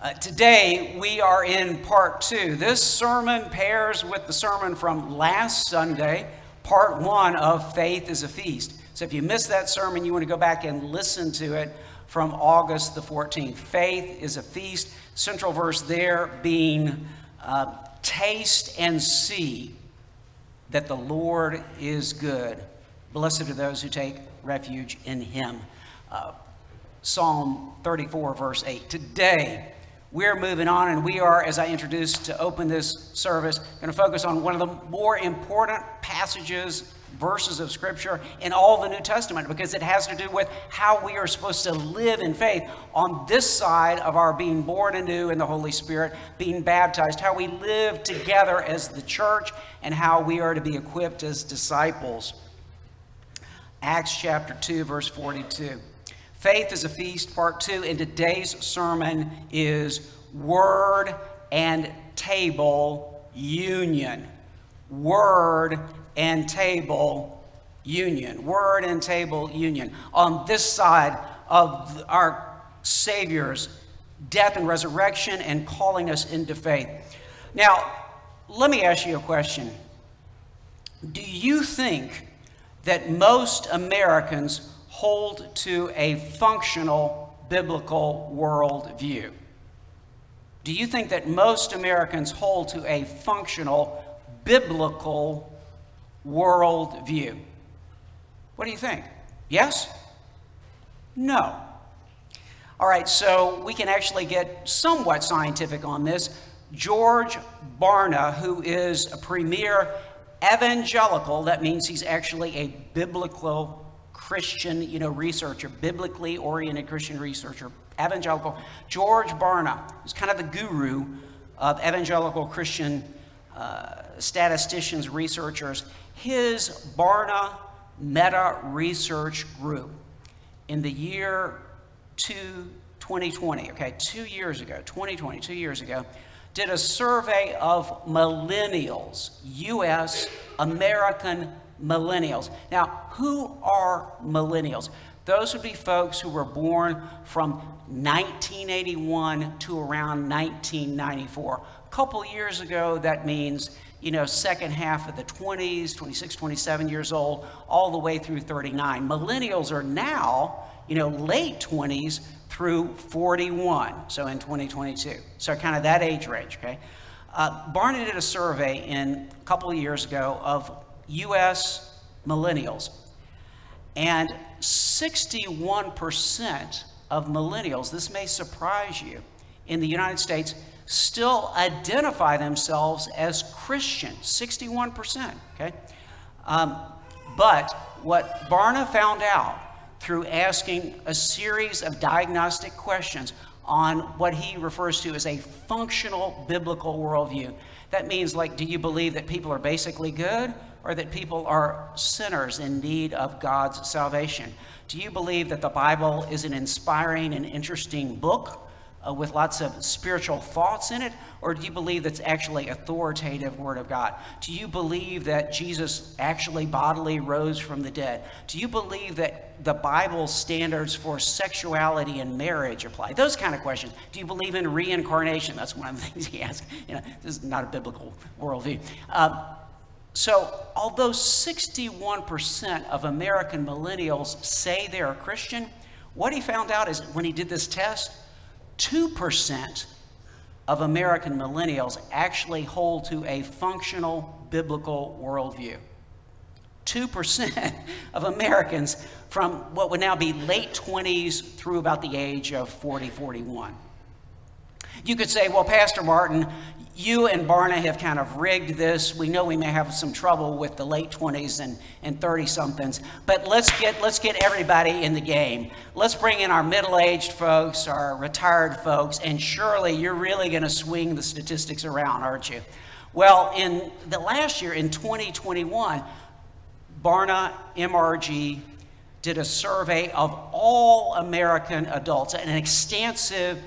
Uh, today, we are in part two. This sermon pairs with the sermon from last Sunday, part one of Faith is a Feast. So if you missed that sermon, you want to go back and listen to it from August the 14th. Faith is a feast. Central verse there being uh, taste and see that the Lord is good. Blessed are those who take refuge in him. Uh, Psalm 34, verse 8. Today, we're moving on, and we are, as I introduced to open this service, going to focus on one of the more important passages, verses of Scripture in all the New Testament, because it has to do with how we are supposed to live in faith on this side of our being born anew in the Holy Spirit, being baptized, how we live together as the church, and how we are to be equipped as disciples. Acts chapter 2, verse 42. Faith is a Feast, part two, and today's sermon is Word and Table Union. Word and Table Union. Word and Table Union. On this side of our Savior's death and resurrection and calling us into faith. Now, let me ask you a question. Do you think that most Americans hold to a functional biblical worldview? Do you think that most Americans hold to a functional biblical worldview? What do you think? Yes? No. All right, so we can actually get somewhat scientific on this. George Barna, who is a premier evangelical, that means he's actually a biblical Christian, you know, researcher, biblically oriented Christian researcher, evangelical. George Barna is kind of the guru of evangelical Christian uh, statisticians, researchers. His Barna Meta Research Group in the year two, 2020, okay, two years ago, 2020, two years ago, did a survey of millennials, U.S. American millennials. Now, who are millennials? Those would be folks who were born from 1981 to around 1994. A couple years ago, that means, you know, second half of the 20s, 26, 27 years old, all the way through 39. Millennials are now, you know, late 20s through 41, so in 2022. So kind of that age range, okay? Uh, did a survey in a couple of years ago of U.S. millennials. And 61% of millennials, this may surprise you, in the United States still identify themselves as Christian. 61%, okay? Um, but what Barna found out through asking a series of diagnostic questions on what he refers to as a functional biblical worldview. That means, like, do you believe that people are basically good? Or that people are sinners in need of God's salvation? Do you believe that the Bible is an inspiring and interesting book uh, with lots of spiritual thoughts in it? Or do you believe that's actually authoritative Word of God? Do you believe that Jesus actually bodily rose from the dead? Do you believe that the Bible standards for sexuality and marriage apply? Those kind of questions. Do you believe in reincarnation? That's one of the things he asked. You know, this is not a biblical worldview. Uh, so, although 61% of American millennials say they're a Christian, what he found out is when he did this test, 2% of American millennials actually hold to a functional biblical worldview. 2% of Americans from what would now be late 20s through about the age of 40, 41. You could say, well, Pastor Martin, you and Barna have kind of rigged this. We know we may have some trouble with the late 20s and, and 30 somethings, but let's get, let's get everybody in the game. Let's bring in our middle aged folks, our retired folks, and surely you're really going to swing the statistics around, aren't you? Well, in the last year, in 2021, Barna MRG did a survey of all American adults, an extensive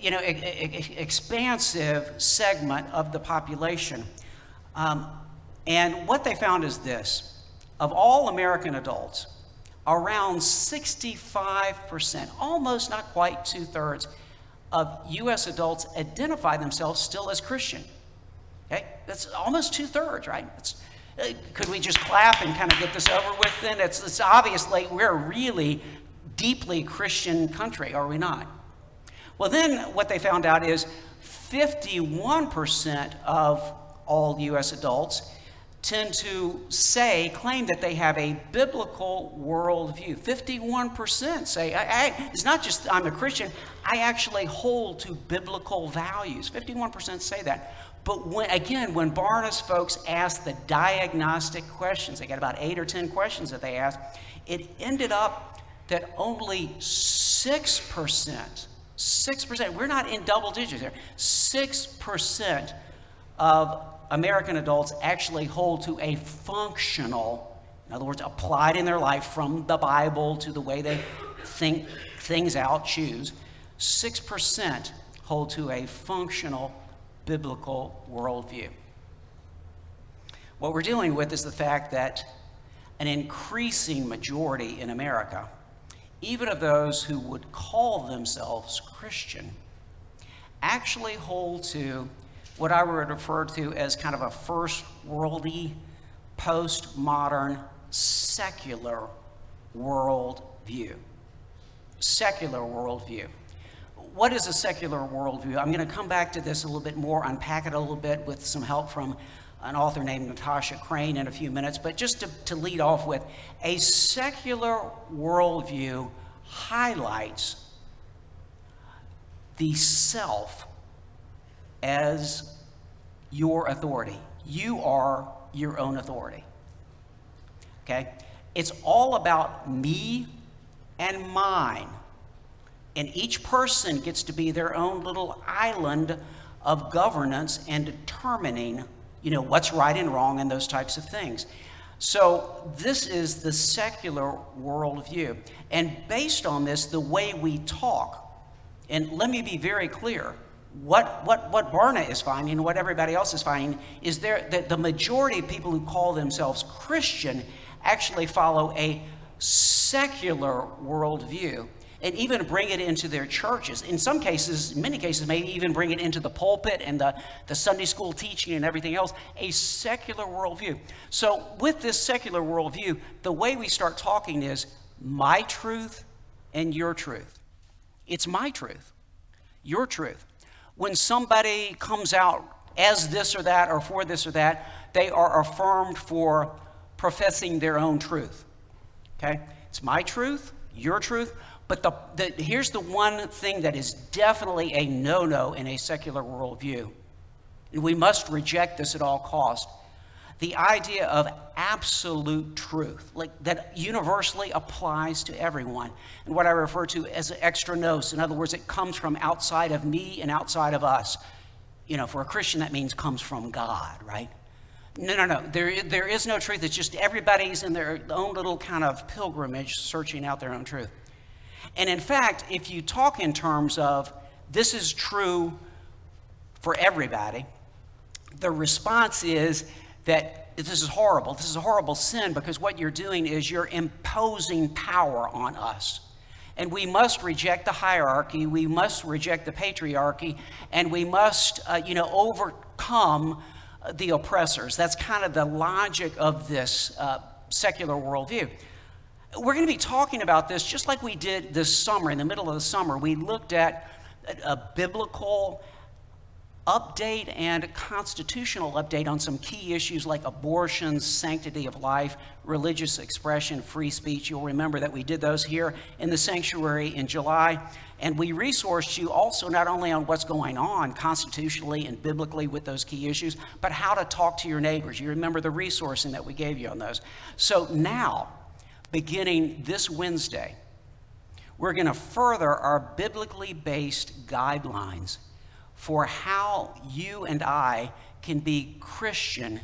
you know, expansive segment of the population. Um, and what they found is this of all American adults, around 65%, almost not quite two thirds, of U.S. adults identify themselves still as Christian. Okay? That's almost two thirds, right? Uh, could we just clap and kind of get this over with then? It's, it's obviously we're a really deeply Christian country, are we not? Well, then what they found out is 51% of all U.S. adults tend to say, claim that they have a biblical worldview. 51% say, I, I, it's not just I'm a Christian, I actually hold to biblical values. 51% say that. But when, again, when Barna's folks asked the diagnostic questions, they got about eight or 10 questions that they asked, it ended up that only 6%, 6%, we're not in double digits here, 6% of American adults actually hold to a functional, in other words, applied in their life from the Bible to the way they think things out, choose, 6% hold to a functional biblical worldview. What we're dealing with is the fact that an increasing majority in America, even of those who would call themselves Christian, actually hold to what I would refer to as kind of a first worldy, postmodern, secular worldview. Secular worldview. What is a secular worldview? I'm going to come back to this a little bit more, unpack it a little bit with some help from an author named Natasha Crain in a few minutes. But just to, to lead off with, a secular worldview highlights the self as your authority. You are your own authority. Okay? It's all about me and mine. And each person gets to be their own little island of governance and determining, you know, what's right and wrong and those types of things. So this is the secular worldview. And based on this, the way we talk, and let me be very clear, what, what, what Barna is finding, what everybody else is finding, is there that the majority of people who call themselves Christian actually follow a secular worldview and even bring it into their churches. In some cases, many cases, maybe even bring it into the pulpit and the, the Sunday school teaching and everything else, a secular worldview. So, with this secular worldview, the way we start talking is my truth and your truth. It's my truth, your truth when somebody comes out as this or that or for this or that, they are affirmed for professing their own truth. Okay? It's my truth, your truth, but the, the, here's the one thing that is definitely a no no in a secular worldview. And we must reject this at all costs the idea of absolute truth, like that universally applies to everyone. And what I refer to as extra nos, in other words, it comes from outside of me and outside of us. You know, for a Christian, that means comes from God, right? No, no, no. There, there is no truth. It's just everybody's in their own little kind of pilgrimage searching out their own truth. And in fact, if you talk in terms of this is true for everybody, the response is that this is horrible. This is a horrible sin because what you're doing is you're imposing power on us. And we must reject the hierarchy, we must reject the patriarchy, and we must, uh, you know, overcome the oppressors. That's kind of the logic of this uh, secular worldview. We're going to be talking about this just like we did this summer, in the middle of the summer. We looked at a biblical update and a constitutional update on some key issues like abortion, sanctity of life, religious expression, free speech. You'll remember that we did those here in the sanctuary in July. And we resourced you also not only on what's going on constitutionally and biblically with those key issues, but how to talk to your neighbors. You remember the resourcing that we gave you on those. So now, beginning this Wednesday, we're going to further our biblically based guidelines for how you and I can be Christian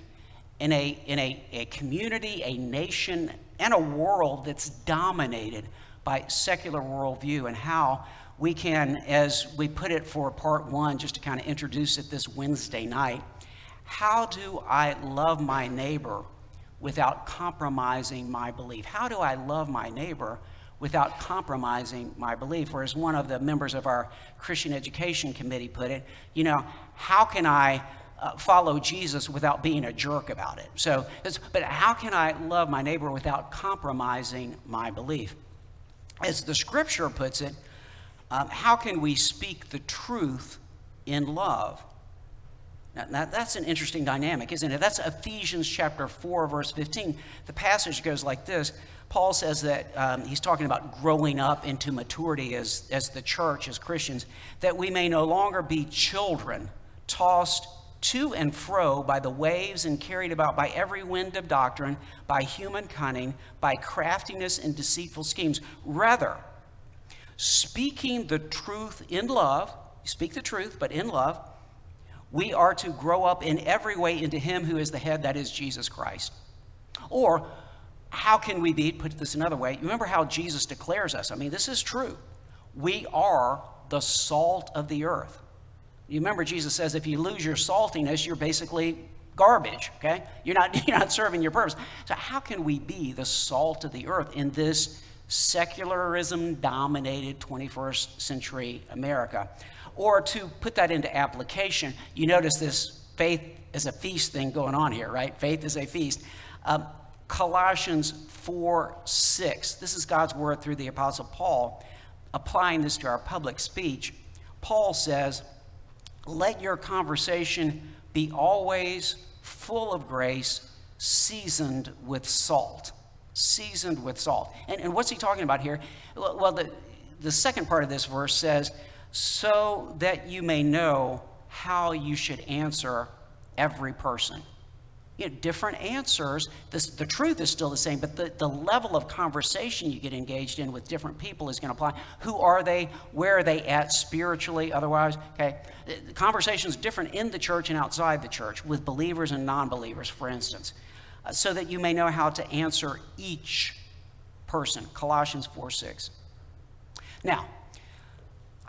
in a, in a, a community, a nation, and a world that's dominated by secular worldview, and how we can, as we put it for part one, just to kind of introduce it this Wednesday night, how do I love my neighbor without compromising my belief? How do I love my neighbor without compromising my belief. Or as one of the members of our Christian Education Committee put it, you know, how can I uh, follow Jesus without being a jerk about it? So, but how can I love my neighbor without compromising my belief? As the scripture puts it, um, how can we speak the truth in love? Now, now, that's an interesting dynamic, isn't it? That's Ephesians chapter 4, verse 15. The passage goes like this Paul says that um, he's talking about growing up into maturity as, as the church, as Christians, that we may no longer be children tossed to and fro by the waves and carried about by every wind of doctrine, by human cunning, by craftiness and deceitful schemes. Rather, speaking the truth in love, speak the truth, but in love, we are to grow up in every way into Him who is the head, that is Jesus Christ. Or, how can we be, put this another way, remember how Jesus declares us. I mean, this is true. We are the salt of the earth. You remember Jesus says if you lose your saltiness, you're basically garbage, okay? You're not, you're not serving your purpose. So, how can we be the salt of the earth in this secularism dominated 21st century America? Or to put that into application, you notice this faith is a feast thing going on here, right? Faith is a feast. Um, Colossians 4 6. This is God's word through the Apostle Paul. Applying this to our public speech, Paul says, Let your conversation be always full of grace, seasoned with salt. Seasoned with salt. And, and what's he talking about here? Well, the, the second part of this verse says, so that you may know how you should answer every person. You know, different answers. This, the truth is still the same, but the, the level of conversation you get engaged in with different people is going to apply. Who are they? Where are they at spiritually? Otherwise, okay. The conversation is different in the church and outside the church with believers and non believers, for instance, uh, so that you may know how to answer each person. Colossians 4 6. Now,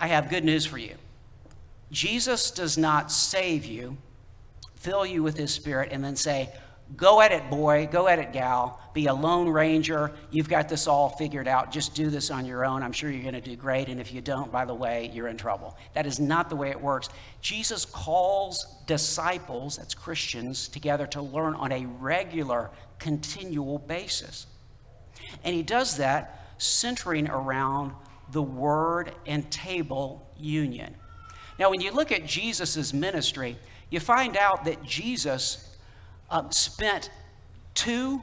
I have good news for you. Jesus does not save you, fill you with his spirit, and then say, Go at it, boy, go at it, gal. Be a lone ranger. You've got this all figured out. Just do this on your own. I'm sure you're going to do great. And if you don't, by the way, you're in trouble. That is not the way it works. Jesus calls disciples, that's Christians, together to learn on a regular, continual basis. And he does that centering around the word and table union. Now, when you look at Jesus' ministry, you find out that Jesus uh, spent two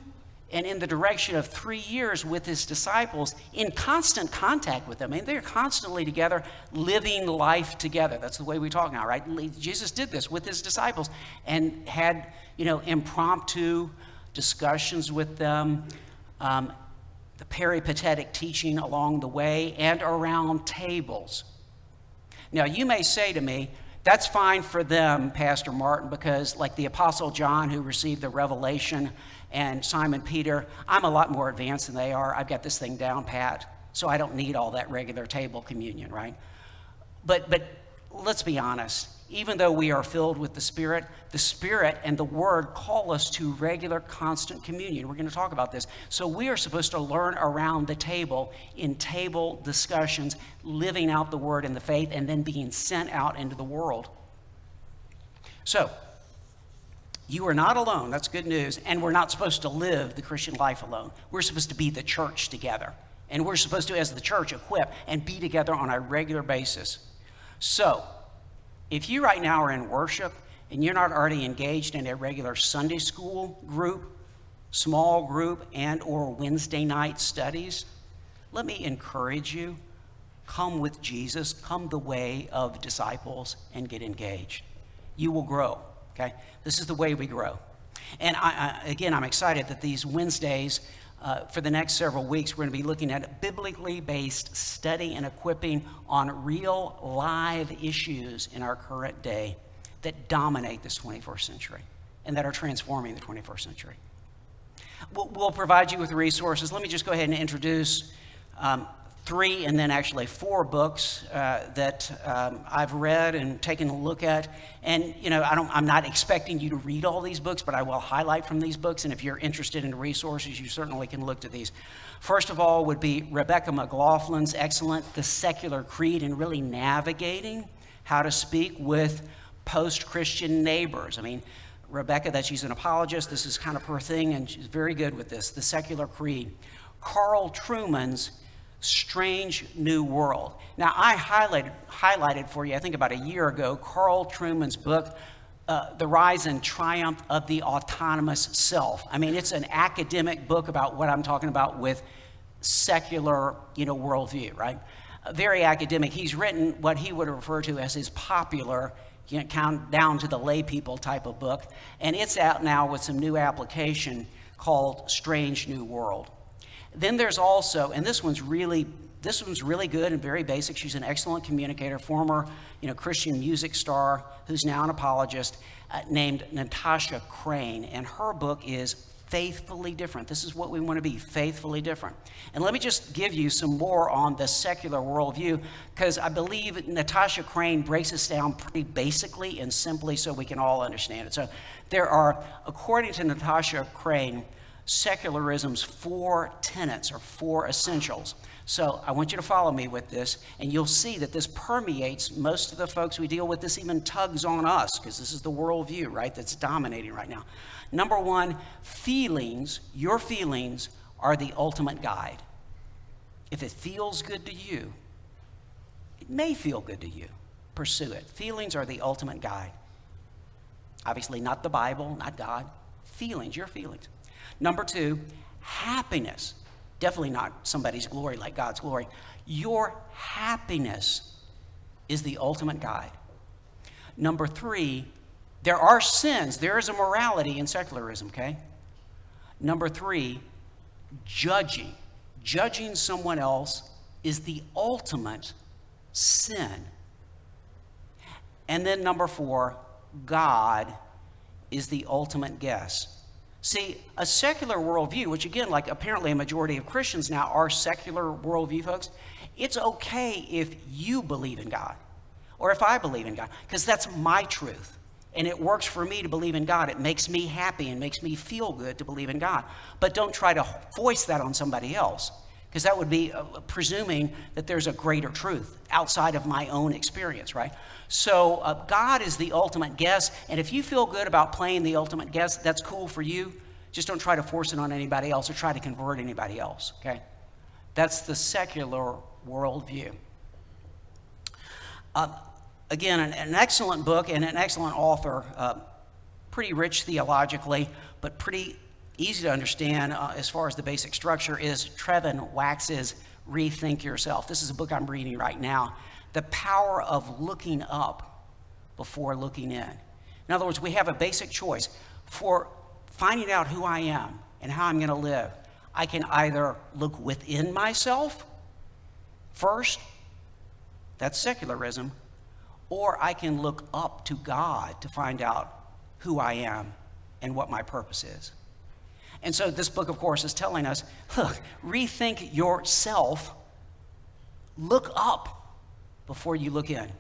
and in the direction of three years with his disciples in constant contact with them. I mean, they're constantly together, living life together. That's the way we talk now, right? Jesus did this with his disciples and had, you know, impromptu discussions with them. Um, the peripatetic teaching along the way and around tables. Now, you may say to me, that's fine for them, Pastor Martin, because, like the Apostle John, who received the revelation, and Simon Peter, I'm a lot more advanced than they are. I've got this thing down pat, so I don't need all that regular table communion, right? But, but let's be honest even though we are filled with the Spirit, the Spirit and the Word call us to regular, constant communion. We're going to talk about this. So we are supposed to learn around the table in table discussions, living out the Word and the faith, and then being sent out into the world. So, you are not alone. That's good news. And we're not supposed to live the Christian life alone. We're supposed to be the church together. And we're supposed to, as the church, equip and be together on a regular basis. So, if you right now are in worship and you're not already engaged in a regular Sunday school group, small group, and or Wednesday night studies, let me encourage you. Come with Jesus, come the way of disciples and get engaged. You will grow, okay? This is the way we grow. And I, I, again, I'm excited that these Wednesdays uh, for the next several weeks, we're going to be looking at a biblically based study and equipping on real live issues in our current day that dominate this 21st century and that are transforming the 21st century. We'll, we'll provide you with resources. Let me just go ahead and introduce um, three and then actually four books uh, that um, I've read and taken a look at. And, you know, I don't, I'm not expecting you to read all these books, but I will highlight from these books. And if you're interested in resources, you certainly can look to these. First of all, would be Rebecca McLaughlin's excellent The Secular Creed and really navigating how to speak with post Christian neighbors. I mean, Rebecca, that she's an apologist, this is kind of her thing, and she's very good with this The Secular Creed. Carl Trueman's Strange New World. Now, I highlighted, highlighted for you, I think about a year ago, Carl Trueman's book, uh, The Rise and Triumph of the Autonomous Self. I mean, it's an academic book about what I'm talking about with secular, you know, worldview, right? Uh, very academic. He's written what he would refer to as his popular, you know, count down to the lay people type of book, and it's out now with some new application called Strange New World. Then there's also, and this one's really this one's really good and very basic. She's an excellent communicator, former you know, Christian music star who's now an apologist, uh, named Natasha Crain. And her book is Faithfully Different. This is what we want to be faithfully different. And let me just give you some more on the secular worldview, because I believe Natasha Crain breaks this down pretty basically and simply so we can all understand it. So there are, according to Natasha Crain, secularism's four tenets or four essentials. So I want you to follow me with this, and you'll see that this permeates most of the folks we deal with. This even tugs on us because this is the worldview, right, that's dominating right now. Number one, feelings, your feelings are the ultimate guide. If it feels good to you, it may feel good to you. Pursue it. Feelings are the ultimate guide. Obviously, not the Bible, not God. Feelings, your feelings. Number two, happiness. Definitely not somebody's glory like God's glory. Your happiness is the ultimate guide. Number three, there are sins. There is a morality in secularism, okay? Number three, judging. Judging someone else is the ultimate sin. And then number four, God is the ultimate guest. See, a secular worldview, which again, like apparently a majority of Christians now are secular worldview folks, it's okay if you believe in God or if I believe in God, because that's my truth. And it works for me to believe in God. It makes me happy and makes me feel good to believe in God. But don't try to voice that on somebody else, because that would be uh, presuming that there's a greater truth outside of my own experience, right? So uh, God is the ultimate guess, and if you feel good about playing the ultimate guess, that's cool for you. Just don't try to force it on anybody else or try to convert anybody else, okay? That's the secular worldview. Uh, again, an, an, excellent book and an excellent author, uh, pretty rich theologically, but pretty easy to understand uh, as far as the basic structure is Trevin Wax's Rethink Yourself. This is a book I'm reading right now the power of looking up before looking in. In other words, we have a basic choice for finding out who I am and how I'm going to live. I can either look within myself first, that's secularism, or I can look up to God to find out who I am and what my purpose is. And so, this book, of course, is telling us look, rethink yourself, look up before you look in.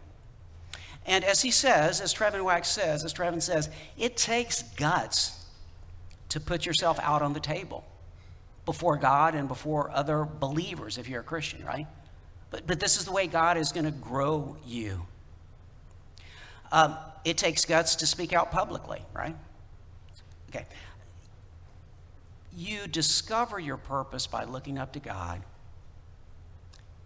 And as he says, as Trevin Wax says, as Trevin says, it takes guts to put yourself out on the table before God and before other believers if you're a Christian, right? But, but this is the way God is going to grow you. Um, it takes guts to speak out publicly, right? Okay. You discover your purpose by looking up to God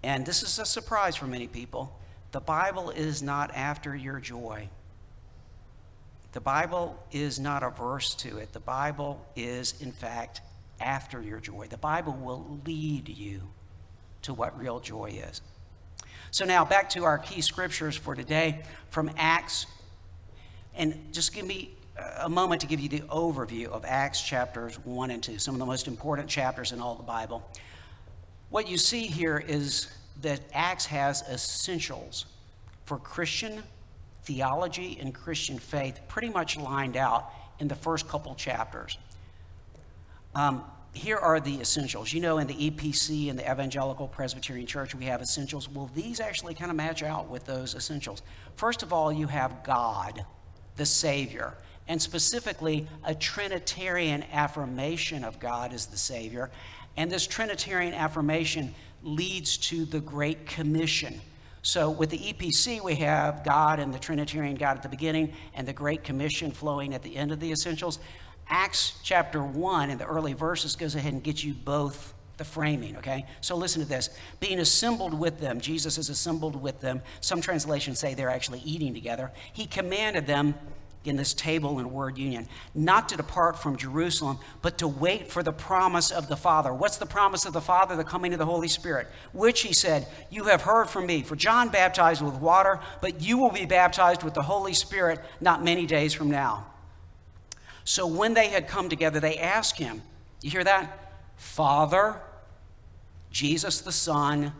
and this is a surprise for many people. The Bible is not after your joy. The Bible is not averse to it. The Bible is, in fact, after your joy. The Bible will lead you to what real joy is. So, now back to our key scriptures for today from Acts. And just give me a moment to give you the overview of Acts chapters 1 and 2, some of the most important chapters in all the Bible. What you see here is that Acts has essentials for Christian theology and Christian faith pretty much lined out in the first couple chapters. Um, here are the essentials. You know, in the EPC and the Evangelical Presbyterian Church, we have essentials. Well, these actually kind of match out with those essentials. First of all, you have God, the Savior, and specifically a Trinitarian affirmation of God as the Savior. And this Trinitarian affirmation leads to the Great Commission. So, with the EPC, we have God and the Trinitarian God at the beginning, and the Great Commission flowing at the end of the essentials. Acts chapter 1 in the early verses goes ahead and gets you both the framing, okay? So listen to this. Being assembled with them, Jesus is assembled with them. Some translations say they're actually eating together. He commanded them in this table and word union not to depart from Jerusalem, but to wait for the promise of the Father. What's the promise of the Father? The coming of the Holy Spirit, which he said, You have heard from me. For John baptized with water, but you will be baptized with the Holy Spirit not many days from now. So when they had come together, they asked him, You hear that? Father, Jesus the Son,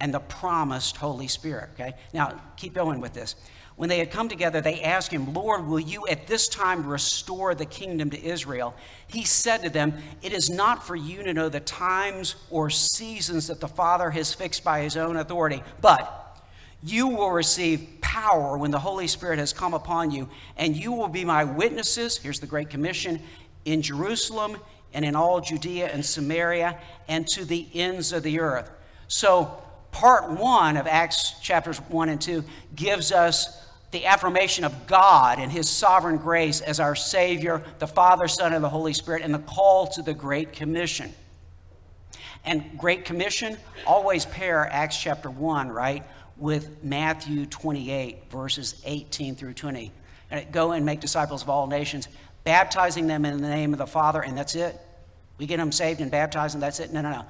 and the promised Holy Spirit. Okay? Now, keep going with this. When they had come together, they asked him, Lord, will you at this time restore the kingdom to Israel? He said to them, It is not for you to know the times or seasons that the Father has fixed by his own authority, but you will receive power when the Holy Spirit has come upon you, and you will be my witnesses. Here's the Great Commission in Jerusalem and in all Judea and Samaria and to the ends of the earth. So, part one of Acts chapters 1 and 2 gives us the affirmation of God and His sovereign grace as our Savior, the Father, Son, and the Holy Spirit, and the call to the Great Commission. And Great Commission always pair Acts chapter 1, right? with Matthew 28, verses 18 through 20. And go and make disciples of all nations, baptizing them in the name of the Father, and that's it. We get them saved and baptized, and that's it. No, no, no.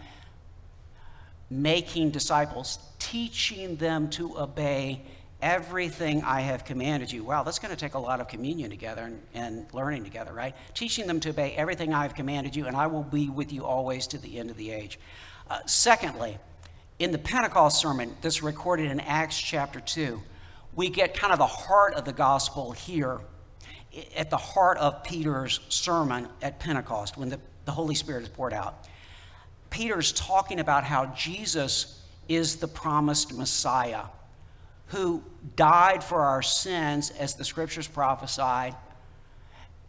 Making disciples, teaching them to obey everything I have commanded you. Wow, that's going to take a lot of communion together and, and, learning together, right? Teaching them to obey everything I have commanded you, and I will be with you always to the end of the age. Uh, secondly, in the Pentecost sermon that's recorded in Acts chapter 2, we get kind of the heart of the gospel here at the heart of Peter's sermon at Pentecost when the, the Holy Spirit is poured out. Peter's talking about how Jesus is the promised Messiah who died for our sins as the scriptures prophesied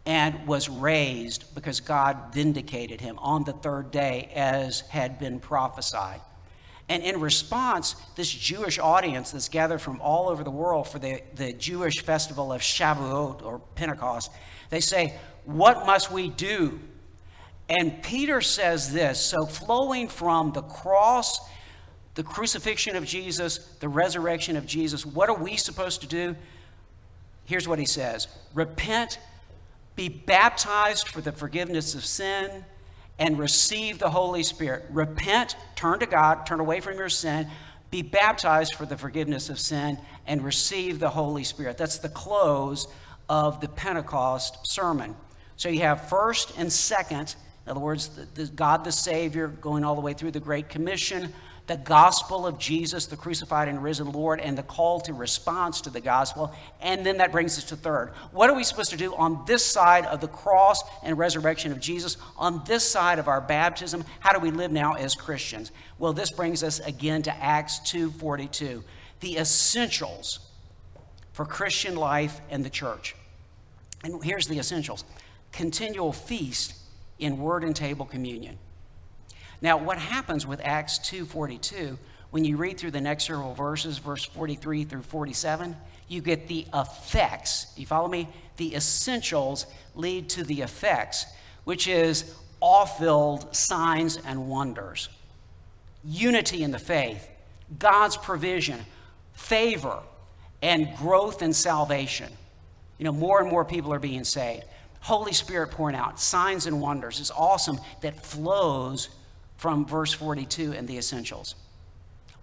and was raised because God vindicated him on the third day as had been prophesied. And in response, this Jewish audience that's gathered from all over the world for the, the Jewish festival of Shavuot or Pentecost, they say, What must we do? And Peter says this so, flowing from the cross, the crucifixion of Jesus, the resurrection of Jesus, what are we supposed to do? Here's what he says Repent, be baptized for the forgiveness of sin and receive the Holy Spirit. Repent, turn to God, turn away from your sin, be baptized for the forgiveness of sin, and receive the Holy Spirit. That's the close of the Pentecost sermon. So you have first and second, in other words, the, the God the Savior going all the way through the Great Commission, the gospel of Jesus, the crucified and risen Lord, and the call to response to the gospel. And then that brings us to third. What are we supposed to do on this side of the cross and resurrection of Jesus? On this side of our baptism, how do we live now as Christians? Well, this brings us again to Acts 2:42, the essentials for Christian life and the church. And here's the essentials. Continual feast in word and table communion. Now, what happens with Acts 2:42 when you read through the next several verses, verse 43 through 47, you get the effects. You follow me? The essentials lead to the effects, which is awe-filled signs and wonders. Unity in the faith, God's provision, favor, and growth in salvation. You know, more and more people are being saved. Holy Spirit pouring out, signs and wonders is awesome that flows from verse 42 and the essentials.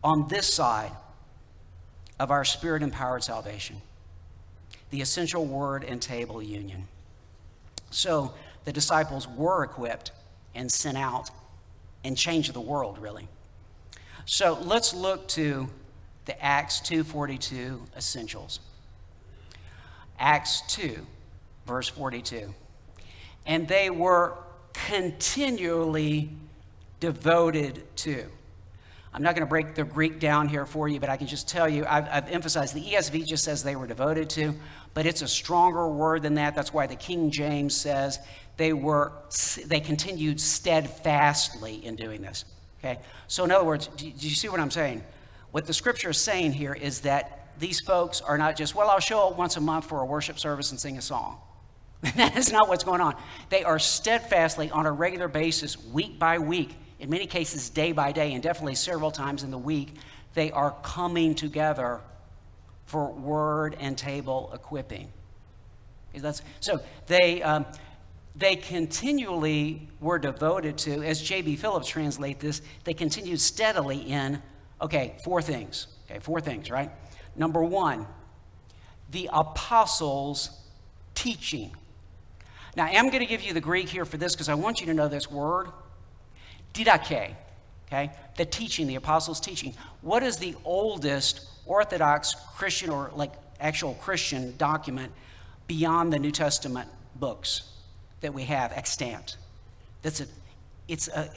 On this side of our spirit empowered salvation, the essential word and table union. So the disciples were equipped and sent out and changed the world, really. So let's look to the Acts 2:42 essentials. Acts 2 verse 42. And they were continually devoted to. I'm not going to break the Greek down here for you, but I can just tell you, I've, I've, emphasized the ESV just says they were devoted to, but it's a stronger word than that. That's why the King James says they were, they continued steadfastly in doing this. Okay? So, in other words, do, do you see what I'm saying? What the scripture is saying here is that these folks are not just, well, I'll show up once a month for a worship service and sing a song. that is not what's going on. They are steadfastly on a regular basis, week by week, in many cases, day by day, and definitely several times in the week, they are coming together for word and table equipping. That's, so they, um, they continually were devoted to, as J.B. Phillips translate this, they continued steadily in, okay, four things. Okay, four things, right? Number one, the apostles' teaching. Now, I'm going to give you the Greek here for this because I want you to know this word didache, okay? The teaching, the apostles' teaching. What is the oldest Orthodox Christian or like actual Christian document beyond the New Testament books that we have extant? That's a, it's a,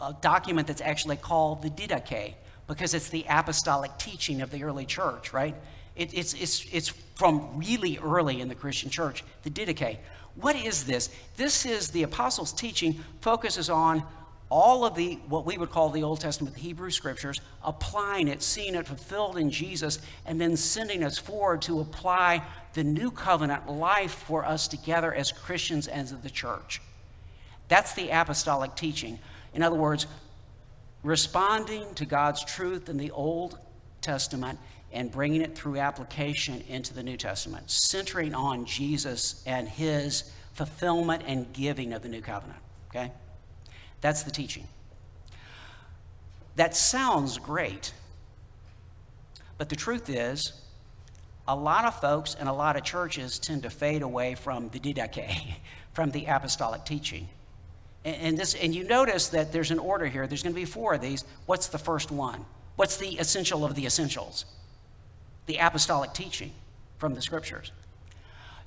a, a document that's actually called the Didache because it's the apostolic teaching of the early church, right? It, it's, it's, it's from really early in the Christian church, the Didache. What is this? This is the apostles' teaching, focuses on all of the, what we would call the Old Testament, the Hebrew scriptures, applying it, seeing it fulfilled in Jesus, and then sending us forward to apply the new covenant life for us together as Christians and as the church. That's the apostolic teaching. In other words, responding to God's truth in the Old Testament and bringing it through application into the New Testament, centering on Jesus and his fulfillment and giving of the new covenant. Okay? That's the teaching. That sounds great, but the truth is, a lot of folks and a lot of churches tend to fade away from the didache, from the apostolic teaching. And, and, this, and you notice that there's an order here. There's going to be four of these. What's the first one? What's the essential of the essentials? The apostolic teaching from the scriptures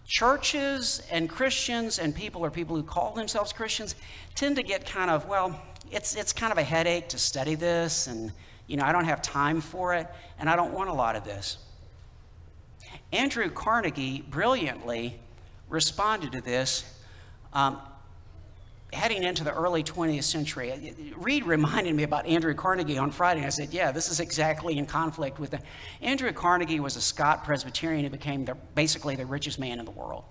churches and Christians and people or people who call themselves Christians tend to get kind of, well, it's, it's kind of a headache to study this, and, you know, I don't have time for it, and I don't want a lot of this. Andrew Carnegie brilliantly responded to this um, heading into the early 20th century. Reed reminded me about Andrew Carnegie on Friday. I said, Yeah, this is exactly in conflict with. Andrew Carnegie was a Scot Presbyterian who became the, basically the richest man in the world.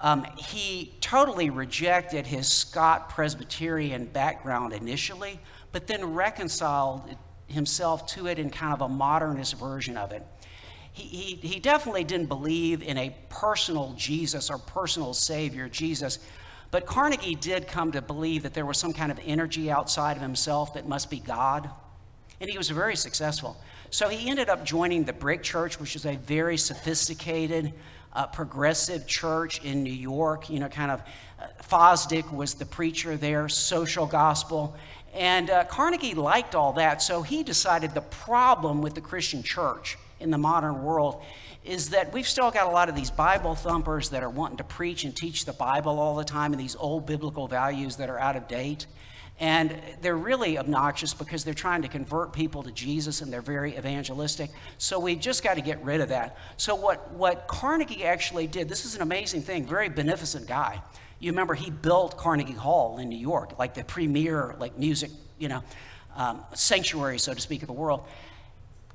Um, he totally rejected his Scot Presbyterian background initially, but then reconciled himself to it in kind of a modernist version of it. He, he, he definitely didn't believe in a personal Jesus or personal Savior, Jesus, but Carnegie did come to believe that there was some kind of energy outside of himself that must be God. And he was very successful. So he ended up joining the Brick Church, which is a very sophisticated, uh, progressive church in New York. You know, kind of uh, Fosdick was the preacher there, social gospel. And uh, Carnegie liked all that, so he decided the problem with the Christian church in the modern world is that we've still got a lot of these Bible thumpers that are wanting to preach and teach the Bible all the time and these old biblical values that are out of date. And they're really obnoxious because they're trying to convert people to Jesus and they're very evangelistic. So we've just got to get rid of that. So, what, what Carnegie actually did, this is an amazing thing, very beneficent guy. You remember he built Carnegie Hall in New York, like the premier like music, you know, um, sanctuary, so to speak, of the world.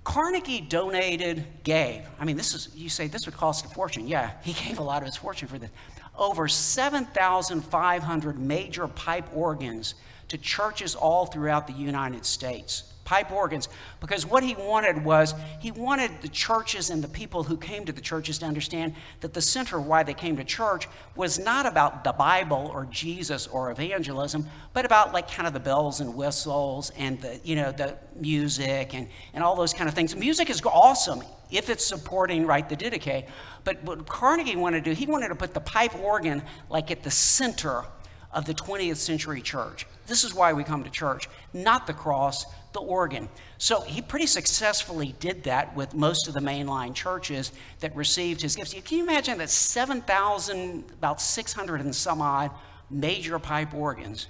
Carnegie donated, gave. I mean, this is, you say this would cost a fortune. Yeah, he gave a lot of his fortune for this. Over 7,500 major pipe organs to churches all throughout the United States pipe organs, because what he wanted was he wanted the churches and the people who came to the churches to understand that the center of why they came to church was not about the Bible or Jesus or evangelism, but about like kind of the bells and whistles and the, you know, the music and, and all those kind of things. Music is awesome if it's supporting right the didache. But what Carnegie wanted to do, he wanted to put the pipe organ like at the center of the 20th century church. This is why we come to church, not the cross, the organ. So he pretty successfully did that with most of the mainline churches that received his gifts. Can you imagine that 7,000, about 600 and some odd major pipe organs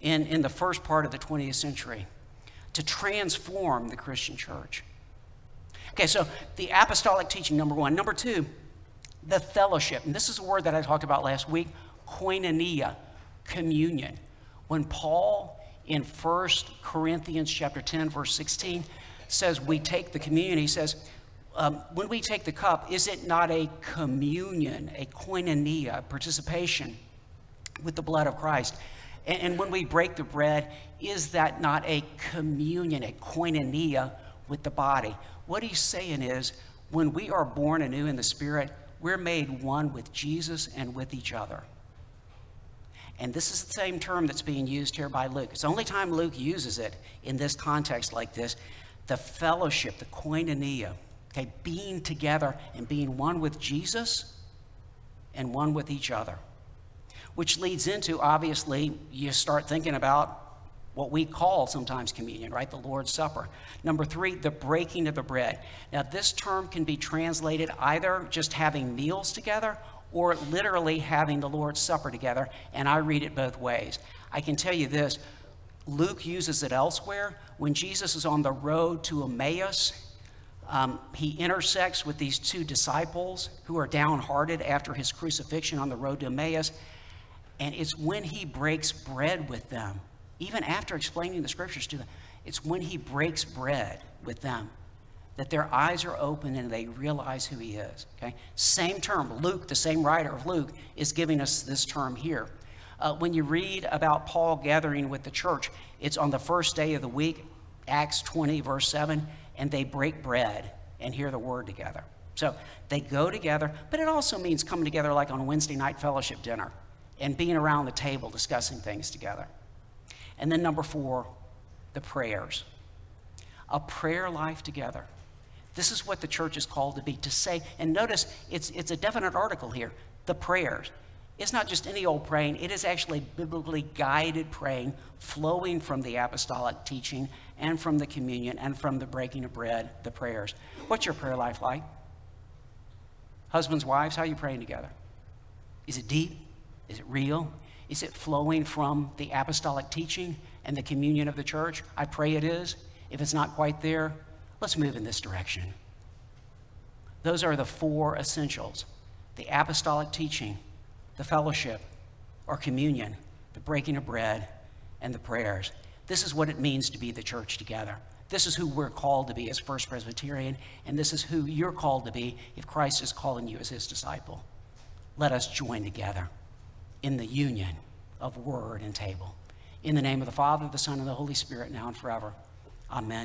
in, in the first part of the 20th century to transform the Christian church. Okay, so the apostolic teaching, number one. Number two, the fellowship. And this is a word that I talked about last week koinonia, communion. When Paul in 1 Corinthians chapter 10, verse 16, says we take the communion, he says, um, when we take the cup, is it not a communion, a koinonia, participation with the blood of Christ? And, and when we break the bread, is that not a communion, a koinonia with the body? What he's saying is, when we are born anew in the Spirit, we're made one with Jesus and with each other. And this is the same term that's being used here by Luke. It's the only time Luke uses it in this context like this the fellowship, the koinonia, okay, being together and being one with Jesus and one with each other. Which leads into, obviously, you start thinking about what we call sometimes communion, right? The Lord's Supper. Number three, the breaking of the bread. Now, this term can be translated either just having meals together or literally having the Lord's Supper together, and I read it both ways. I can tell you this Luke uses it elsewhere. When Jesus is on the road to Emmaus, um, he intersects with these two disciples who are downhearted after his crucifixion on the road to Emmaus. And it's when he breaks bread with them, even after explaining the scriptures to them, it's when he breaks bread with them that their eyes are open and they realize who he is. Okay? Same term. Luke, the same writer of Luke, is giving us this term here. Uh, when you read about Paul gathering with the church, it's on the first day of the week, Acts 20, verse 7, and they break bread and hear the word together. So they go together, but it also means coming together like on Wednesday night fellowship dinner and being around the table discussing things together. And then number four, the prayers. A prayer life together. This is what the church is called to be, to say, and notice it's, it's a definite article here the prayers. It's not just any old praying, it is actually biblically guided praying flowing from the apostolic teaching and from the communion and from the breaking of bread, the prayers. What's your prayer life like? Husbands, wives, how are you praying together? Is it deep? Is it real? Is it flowing from the apostolic teaching and the communion of the church? I pray it is. If it's not quite there, Let's move in this direction. Those are the four essentials the apostolic teaching, the fellowship or communion, the breaking of bread, and the prayers. This is what it means to be the church together. This is who we're called to be as First Presbyterian, and this is who you're called to be if Christ is calling you as his disciple. Let us join together in the union of word and table. In the name of the Father, the Son, and the Holy Spirit, now and forever. Amen.